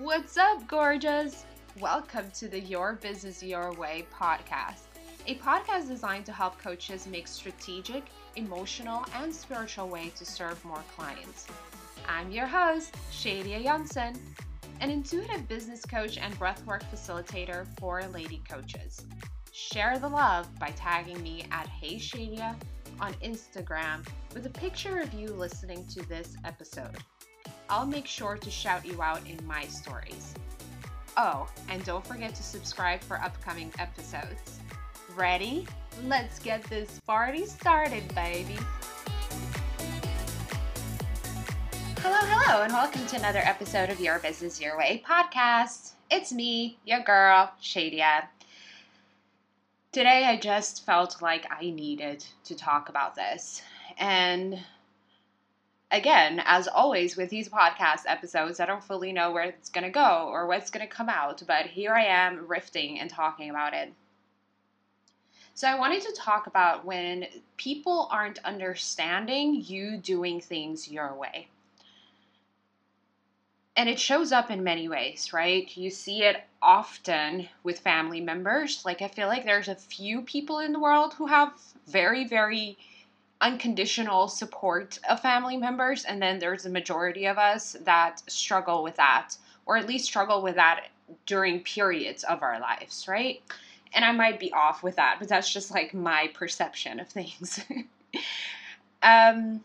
What's up, gorgeous? Welcome to the Your Business Your Way podcast, a podcast designed to help coaches make strategic, emotional, and spiritual way to serve more clients. I'm your host, Shadia Janssen, an intuitive business coach and breathwork facilitator for lady coaches. Share the love by tagging me at Hey Shadia on Instagram with a picture of you listening to this episode. I'll make sure to shout you out in my stories. Oh, and don't forget to subscribe for upcoming episodes. Ready? Let's get this party started, baby. Hello, hello, and welcome to another episode of Your Business Your Way podcast. It's me, your girl, Shadia. Today, I just felt like I needed to talk about this. And again, as always with these podcast episodes, I don't fully know where it's going to go or what's going to come out, but here I am riffing and talking about it. So, I wanted to talk about when people aren't understanding you doing things your way. And it shows up in many ways, right? You see it often with family members. Like, I feel like there's a few people in the world who have very, very unconditional support of family members, and then there's a majority of us that struggle with that, or at least struggle with that during periods of our lives, right? And I might be off with that, but that's just like my perception of things. um,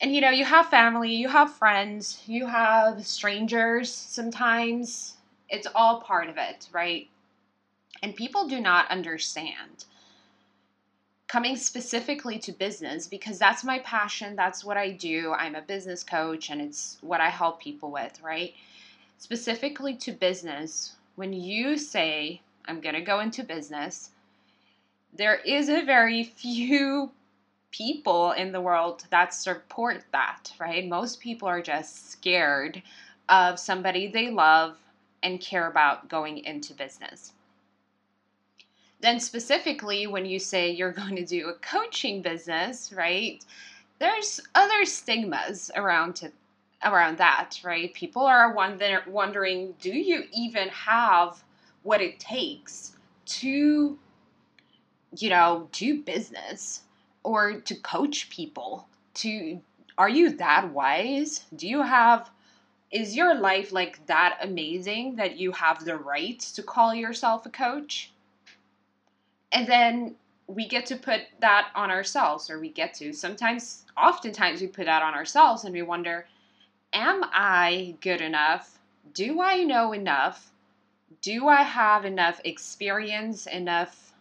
and you know, you have family, you have friends, you have strangers sometimes. It's all part of it, right? And people do not understand coming specifically to business because that's my passion. That's what I do. I'm a business coach and it's what I help people with, right? Specifically to business, when you say, I'm going to go into business, there is a very few people in the world that support that, right? Most people are just scared of somebody they love and care about going into business. Then, specifically, when you say you're going to do a coaching business, right? There's other stigmas around to, around that, right? People are wonder, wondering, do you even have what it takes to, you know, do business or to coach people? To are you that wise? Do you have is your life like that amazing that you have the right to call yourself a coach? And then we get to put that on ourselves or we get to. Sometimes oftentimes we put that on ourselves and we wonder am i good enough? Do i know enough? Do i have enough experience enough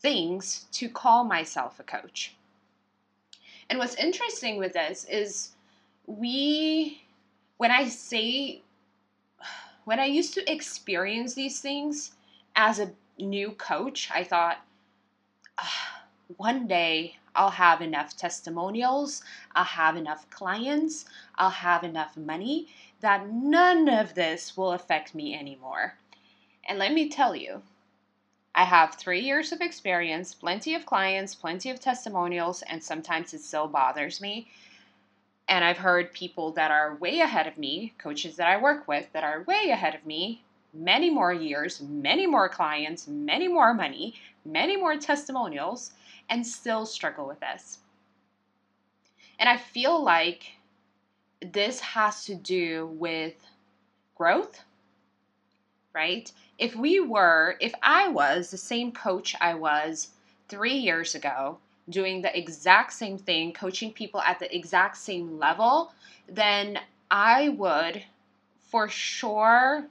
things to call myself a coach? And what's interesting with this is we when i say when i used to experience these things as a new coach, I thought, one day I'll have enough testimonials, I'll have enough clients, I'll have enough money that none of this will affect me anymore. And let me tell you, I have three years of experience, plenty of clients, plenty of testimonials, and sometimes it still bothers me. And I've heard people that are way ahead of me, coaches that I work with that are way ahead of me, many more years, many more clients, many more money, many more testimonials, and still struggle with this. And I feel like this has to do with growth, right? If we were, if I was the same coach I was three years ago, doing the exact same thing, coaching people at the exact same level, then I would for sure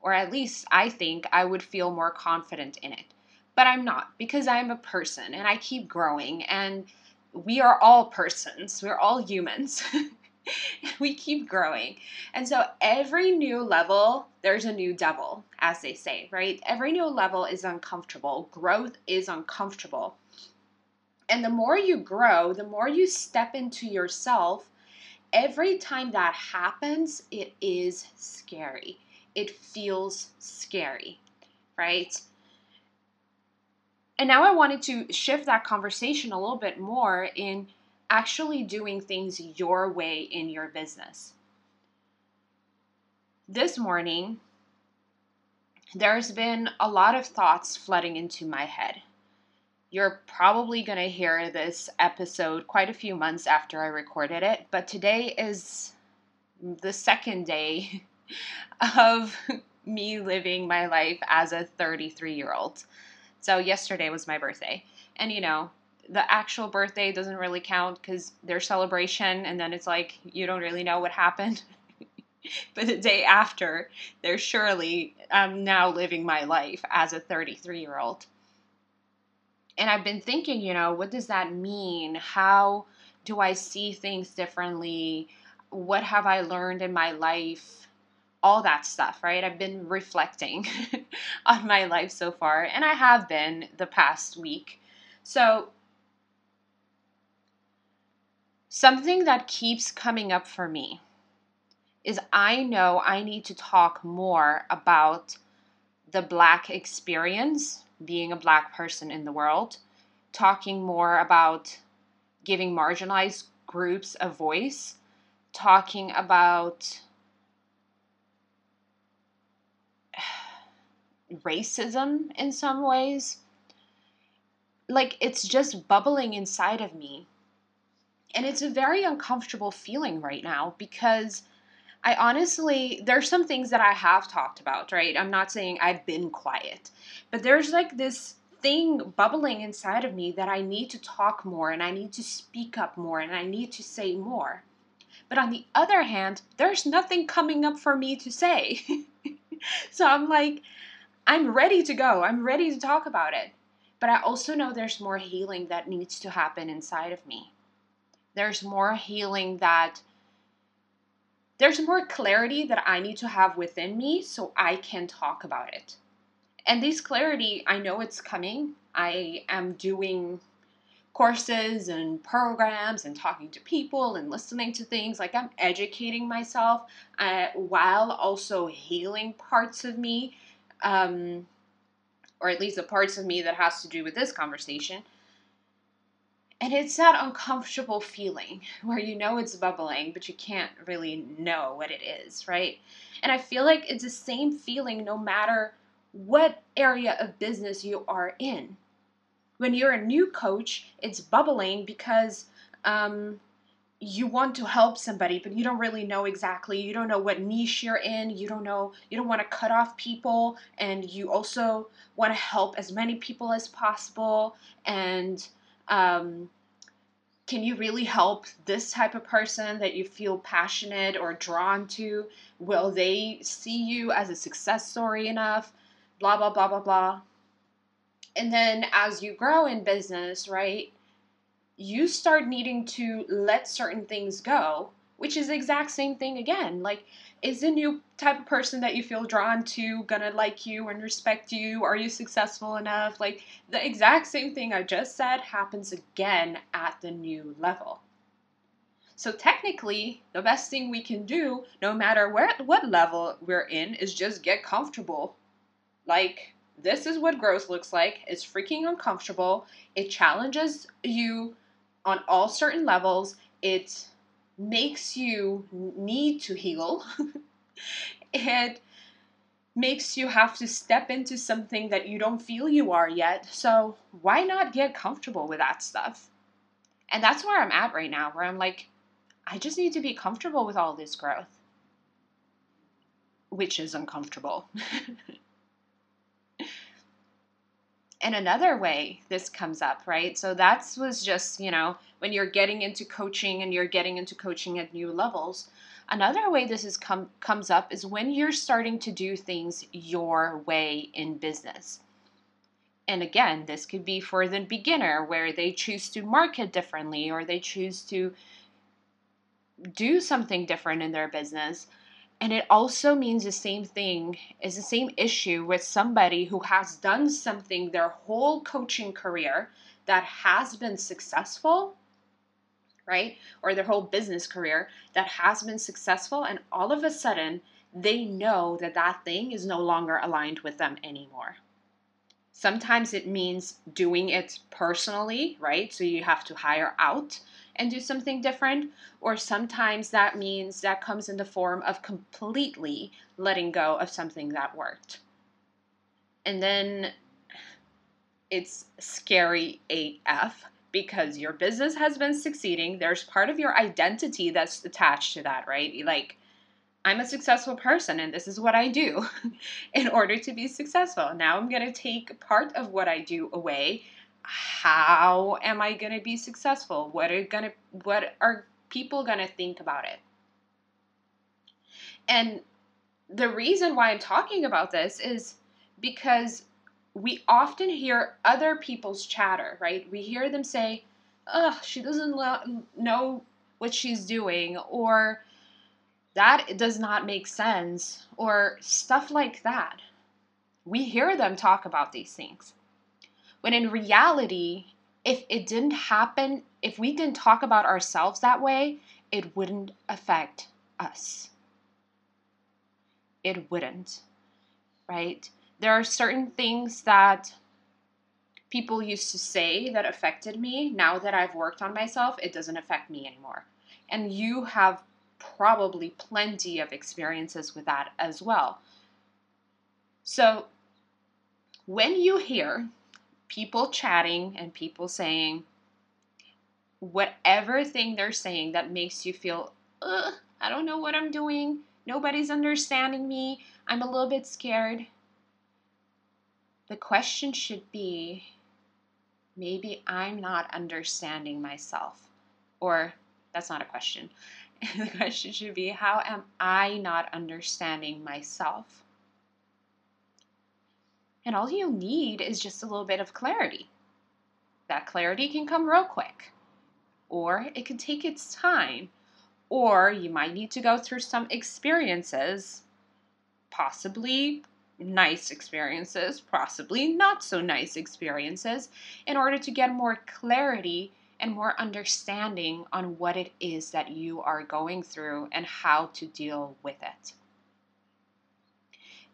or at least I think I would feel more confident in it. But I'm not because I'm a person and I keep growing and we are all persons, we're all humans. we keep growing. And so every new level, there's a new devil, as they say, right? Every new level is uncomfortable. Growth is uncomfortable. And the more you grow, the more you step into yourself, every time that happens, it is scary it feels scary, right? And now I wanted to shift that conversation a little bit more in actually doing things your way in your business. this morning, there's been a lot of thoughts flooding into my head. You're probably going to hear this episode quite a few months after I recorded it, but today is the second day of me living my life as a 33 year old. So, yesterday was my birthday. And, you know, the actual birthday doesn't really count because there's celebration, and then it's like you don't really know what happened. but the day after, there's surely I'm now living my life as a 33 year old. And I've been thinking, you know, what does that mean? How do I see things differently? What have I learned in my life? All that stuff, right? I've been reflecting on my life so far, and I have been the past week. So, something that keeps coming up for me is I know I need to talk more about the Black experience, being a Black person in the world, talking more about giving marginalized groups a voice, talking about racism in some ways. Like it's just bubbling inside of me. And it's a very uncomfortable feeling right now because I honestly, there's some things that I have talked about, right? I'm not saying I've been quiet, but there's like this thing bubbling inside of me that I need to talk more and I need to speak up more and I need to say more. But on the other hand, there's nothing coming up for me to say. so I'm like, I'm ready to go. I'm ready to talk about it. But I also know there's more healing that needs to happen inside of me. There's more healing that there's more clarity that I need to have within me so I can talk about it. And this clarity, I know it's coming. I am doing courses and programs and talking to people and listening to things. Like I'm educating myself uh, while also healing parts of me, um, or at least the parts of me that has to do with this conversation. And it's that uncomfortable feeling where you know it's bubbling, but you can't really know what it is, right? And I feel like it's the same feeling no matter what area of business you are in. When you're a new coach, it's bubbling because um, you want to help somebody, but you don't really know exactly. You don't know what niche you're in. You don't know, you don't want to cut off people, and you also want to help as many people as possible. And um, can you really help this type of person that you feel passionate or drawn to? Will they see you as a success story enough? Blah, blah, blah, blah, blah. And then as you grow in business, right, you start needing to let certain things go, which is the exact same thing again. Like, is the new type of person that you feel drawn to gonna like you and respect you? Are you successful enough? Like the exact same thing I just said happens again at the new level. So technically, the best thing we can do, no matter where what level we're in, is just get comfortable. Like this is what growth looks like. It's freaking uncomfortable. It challenges you on all certain levels. It makes you need to heal. it makes you have to step into something that you don't feel you are yet. So, why not get comfortable with that stuff? And that's where I'm at right now, where I'm like, I just need to be comfortable with all this growth, which is uncomfortable. and another way this comes up, right? So that was just, you know, when you're getting into coaching and you're getting into coaching at new levels. Another way this is come comes up is when you're starting to do things your way in business. And again, this could be for the beginner where they choose to market differently or they choose to do something different in their business. And it also means the same thing, is the same issue with somebody who has done something their whole coaching career that has been successful, right? Or their whole business career that has been successful, and all of a sudden they know that that thing is no longer aligned with them anymore. Sometimes it means doing it personally, right? So you have to hire out and do something different. Or sometimes that means that comes in the form of completely letting go of something that worked. And then it's scary AF because your business has been succeeding. There's part of your identity that's attached to that, right? Like, I'm a successful person and this is what I do in order to be successful. Now I'm going to take part of what I do away. How am I going to be successful? What are going to what are people going to think about it? And the reason why I'm talking about this is because we often hear other people's chatter, right? We hear them say, "Oh, she doesn't lo- know what she's doing," or that does not make sense, or stuff like that. We hear them talk about these things. When in reality, if it didn't happen, if we didn't talk about ourselves that way, it wouldn't affect us. It wouldn't, right? There are certain things that people used to say that affected me. Now that I've worked on myself, it doesn't affect me anymore. And you have probably plenty of experiences with that as well. So, when you hear people chatting and people saying whatever thing they're saying that makes you feel, I don't know what I'm doing, nobody's understanding me, I'm a little bit scared, the question should be maybe I'm not understanding myself. Or that's not a question. the question should be how am I not understanding myself? And all you need is just a little bit of clarity. That clarity can come real quick, or it can take its time, or you might need to go through some experiences, possibly nice experiences, possibly not so nice experiences, in order to get more clarity and more understanding on what it is that you are going through and how to deal with it.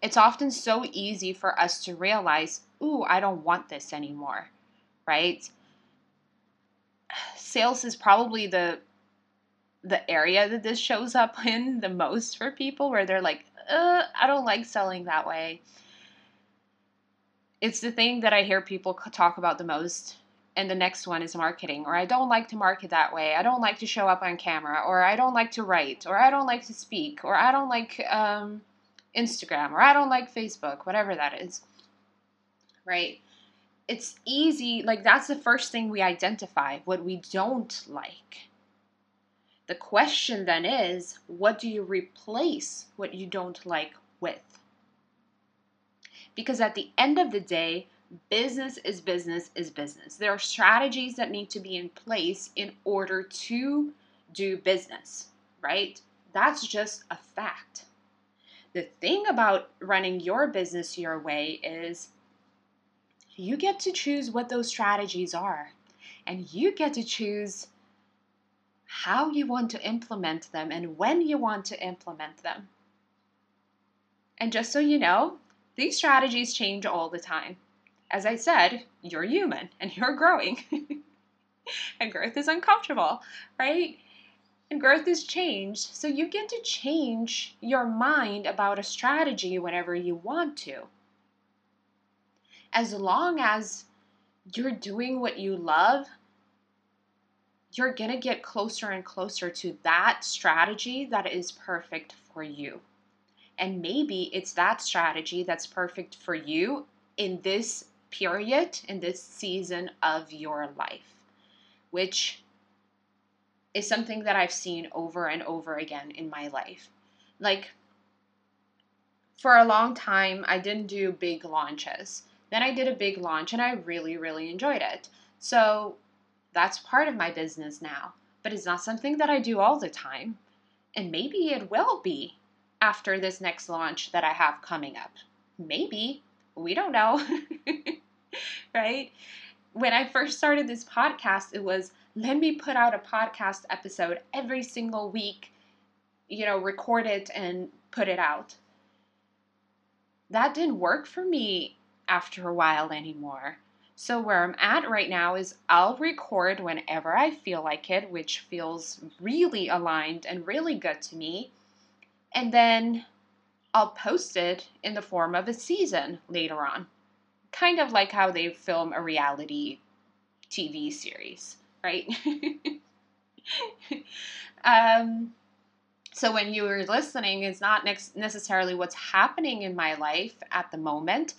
It's often so easy for us to realize, ooh, I don't want this anymore, right? Sales is probably the the area that this shows up in the most for people where they're like, uh, I don't like selling that way. It's the thing that I hear people talk about the most and the next one is marketing or i don't like to market that way i don't like to show up on camera or i don't like to write or i don't like to speak or i don't like um, instagram or i don't like facebook whatever that is right it's easy like that's the first thing we identify what we don't like the question then is what do you replace what you don't like with because at the end of the day business is business is business. There are strategies that need to be in place in order to do business, right? That's just a fact. The thing about running your business your way is you get to choose what those strategies are, and you get to choose how you want to implement them and when you want to implement them. And just so you know, these strategies change all the time as I said, you're human and you're growing. and growth is uncomfortable, right? Growth is change. So you get to change your mind about a strategy whenever you want to. As long as you're doing what you love, you're going to get closer and closer to that strategy that is perfect for you. And maybe it's that strategy that's perfect for you in this period in this season of your life, which is something that I've seen over and over again in my life. Like, for a long time, I didn't do big launches. Then I did a big launch and I really, really enjoyed it. So that's part of my business now. But it's not something that I do all the time. And maybe it will be after this next launch that I have coming up. Maybe. We don't know. right? When I first started this podcast, it was let me put out a podcast episode every single week, you know, record it and put it out. That didn't work for me after a while anymore. So, where I'm at right now is I'll record whenever I feel like it, which feels really aligned and really good to me. And then I'll post it in the form of a season later on. Kind of like how they film a reality TV series, right? um, so when you're listening, it's not necessarily what's happening in my life at the moment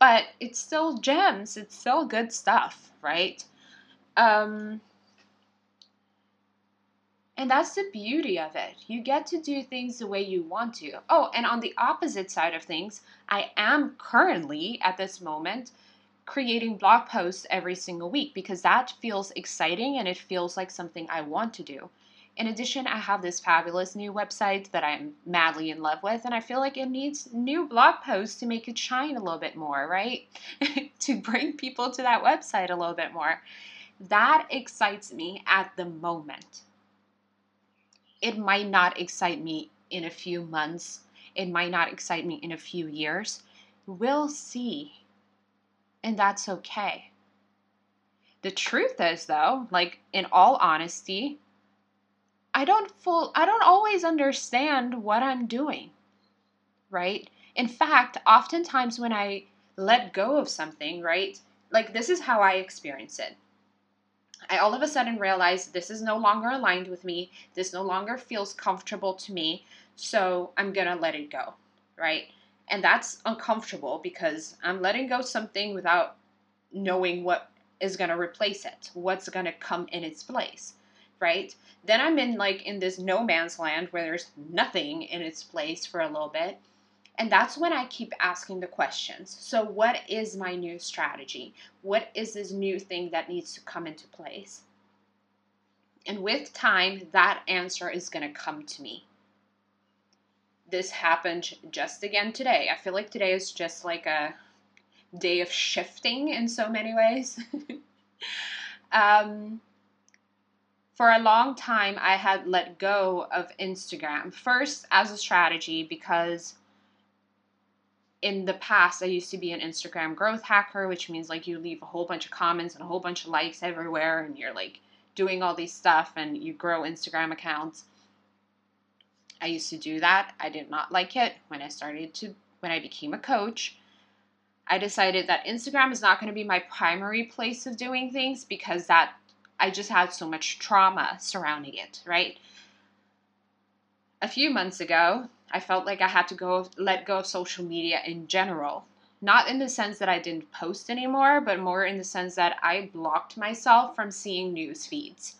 but it's still gems. It's still good stuff, right? Um, and that's the beauty of it. You get to do things the way you want to. Oh, and on the opposite side of things, I am currently at this moment creating blog posts every single week because that feels exciting and it feels like something I want to do. In addition, I have this fabulous new website that I'm madly in love with, and I feel like it needs new blog posts to make it shine a little bit more, right? to bring people to that website a little bit more. That excites me at the moment. It might not excite me in a few months, it might not excite me in a few years. We'll see. And that's okay. The truth is, though, like in all honesty, I don't full I don't always understand what I'm doing. Right? In fact, oftentimes when I let go of something, right? Like this is how I experience it. I all of a sudden realize this is no longer aligned with me. This no longer feels comfortable to me. So I'm going to let it go, right? And that's uncomfortable because I'm letting go something without knowing what is going to replace it, what's going to come in its place right? Then I'm in like in this no man's land where there's nothing in its place for a little bit. And that's when I keep asking the questions. So, what is my new strategy? What is this new thing that needs to come into place? And with time, that answer is going to come to me. This happened just again today. I feel like today is just like a day of shifting in so many ways. um, for a long time, I had let go of Instagram. First, as a strategy, because in the past, I used to be an Instagram growth hacker, which means like you leave a whole bunch of comments and a whole bunch of likes everywhere, and you're like doing all these stuff and you grow Instagram accounts. I used to do that. I did not like it when I started to, when I became a coach. I decided that Instagram is not going to be my primary place of doing things because that I just had so much trauma surrounding it, right? A few months ago, I felt like I had to go let go of social media in general. Not in the sense that I didn't post anymore, but more in the sense that I blocked myself from seeing news feeds.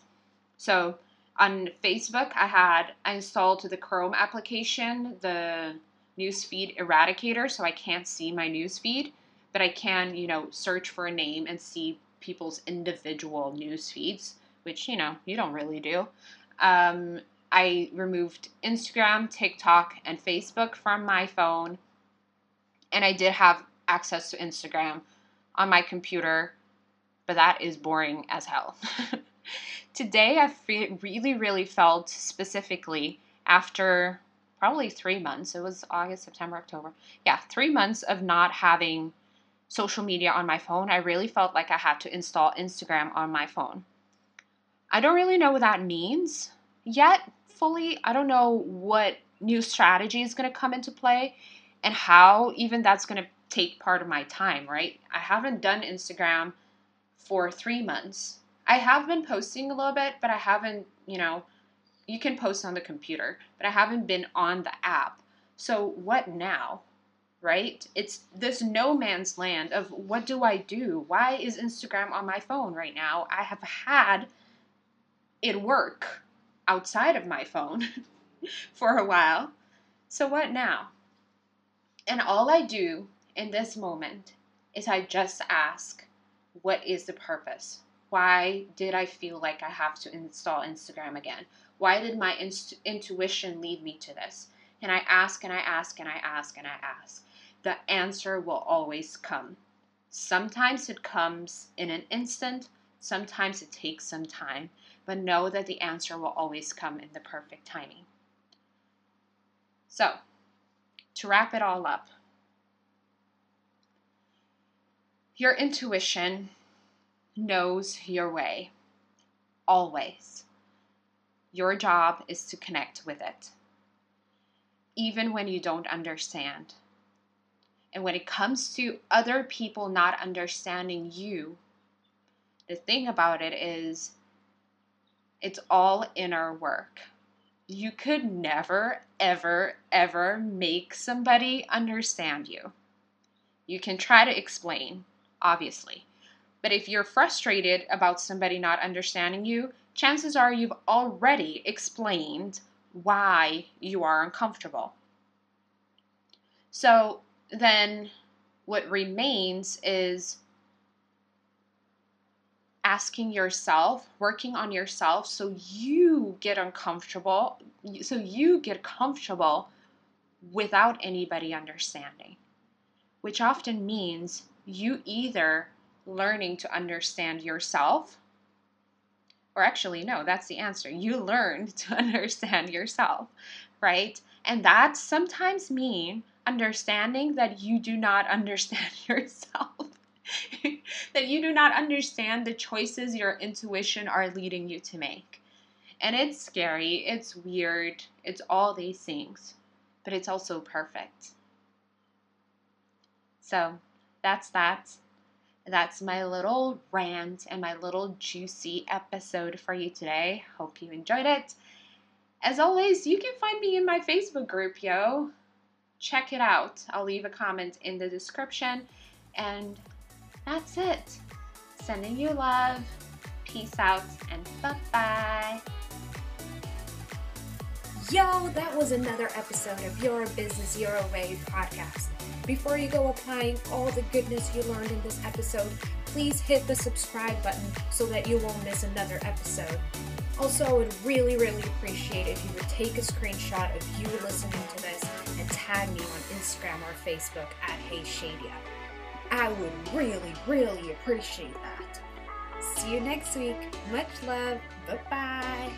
So on Facebook, I had I installed the Chrome application, the newsfeed eradicator, so I can't see my newsfeed, but I can, you know, search for a name and see people's individual news feeds, which, you know, you don't really do. Um, I removed Instagram, TikTok, and Facebook from my phone. And I did have access to Instagram on my computer, but that is boring as hell. Today, I really, really felt specifically after probably three months, it was August, September, October. Yeah, three months of not having social media on my phone, I really felt like I had to install Instagram on my phone. I don't really know what that means yet I don't know what new strategy is going to come into play and how even that's going to take part of my time, right? I haven't done Instagram for three months. I have been posting a little bit, but I haven't, you know, you can post on the computer, but I haven't been on the app. So, what now? right? It's this no man's land of what do I do? Why is Instagram on my phone right now? I have had it work outside of my phone for a while. So what now? And all I do in this moment is I just ask, what is the purpose? Why did I feel like I have to install Instagram again? Why did my intuition lead me to this? And I ask and I ask and I ask and I ask the answer will always come. Sometimes it comes in an instant, sometimes it takes some time, but know that the answer will always come in the perfect timing. So, to wrap it all up, Your intuition knows your way, always. Your job is to connect with it, even when you don't understand. And when it comes to other people not understanding you, the thing about it is it's all inner work. You could never, ever, ever make somebody understand you. You can try to explain, obviously. But if you're frustrated about somebody not understanding you, chances are you've already explained why you are uncomfortable. So then what remains is asking yourself, working on yourself so you get uncomfortable, so you get comfortable without anybody understanding, which often means you either learning to understand yourself, or actually, no, that's the answer. You learn to understand yourself, right? And that sometimes mean understanding that you do not understand yourself. that you do not understand the choices your intuition are leading you to make. And it's scary, it's weird, it's all these things, but it's also perfect. So that's that. That's my little rant and my little juicy episode for you today. Hope you enjoyed it. As always, you can find me in my Facebook group, yo. Check it out. I'll leave a comment in the description. And that's it. Sending you love. Peace out and bye bye. Yo, that was another episode of Your Business Your Way podcast. Before you go applying all the goodness you learned in this episode, please hit the subscribe button so that you won't miss another episode. Also, I would really, really appreciate if you would take a screenshot of you listening to this and tag me on Instagram or Facebook at Hey Shadia. I would really, really appreciate that. See you next week. Much love. Bye bye.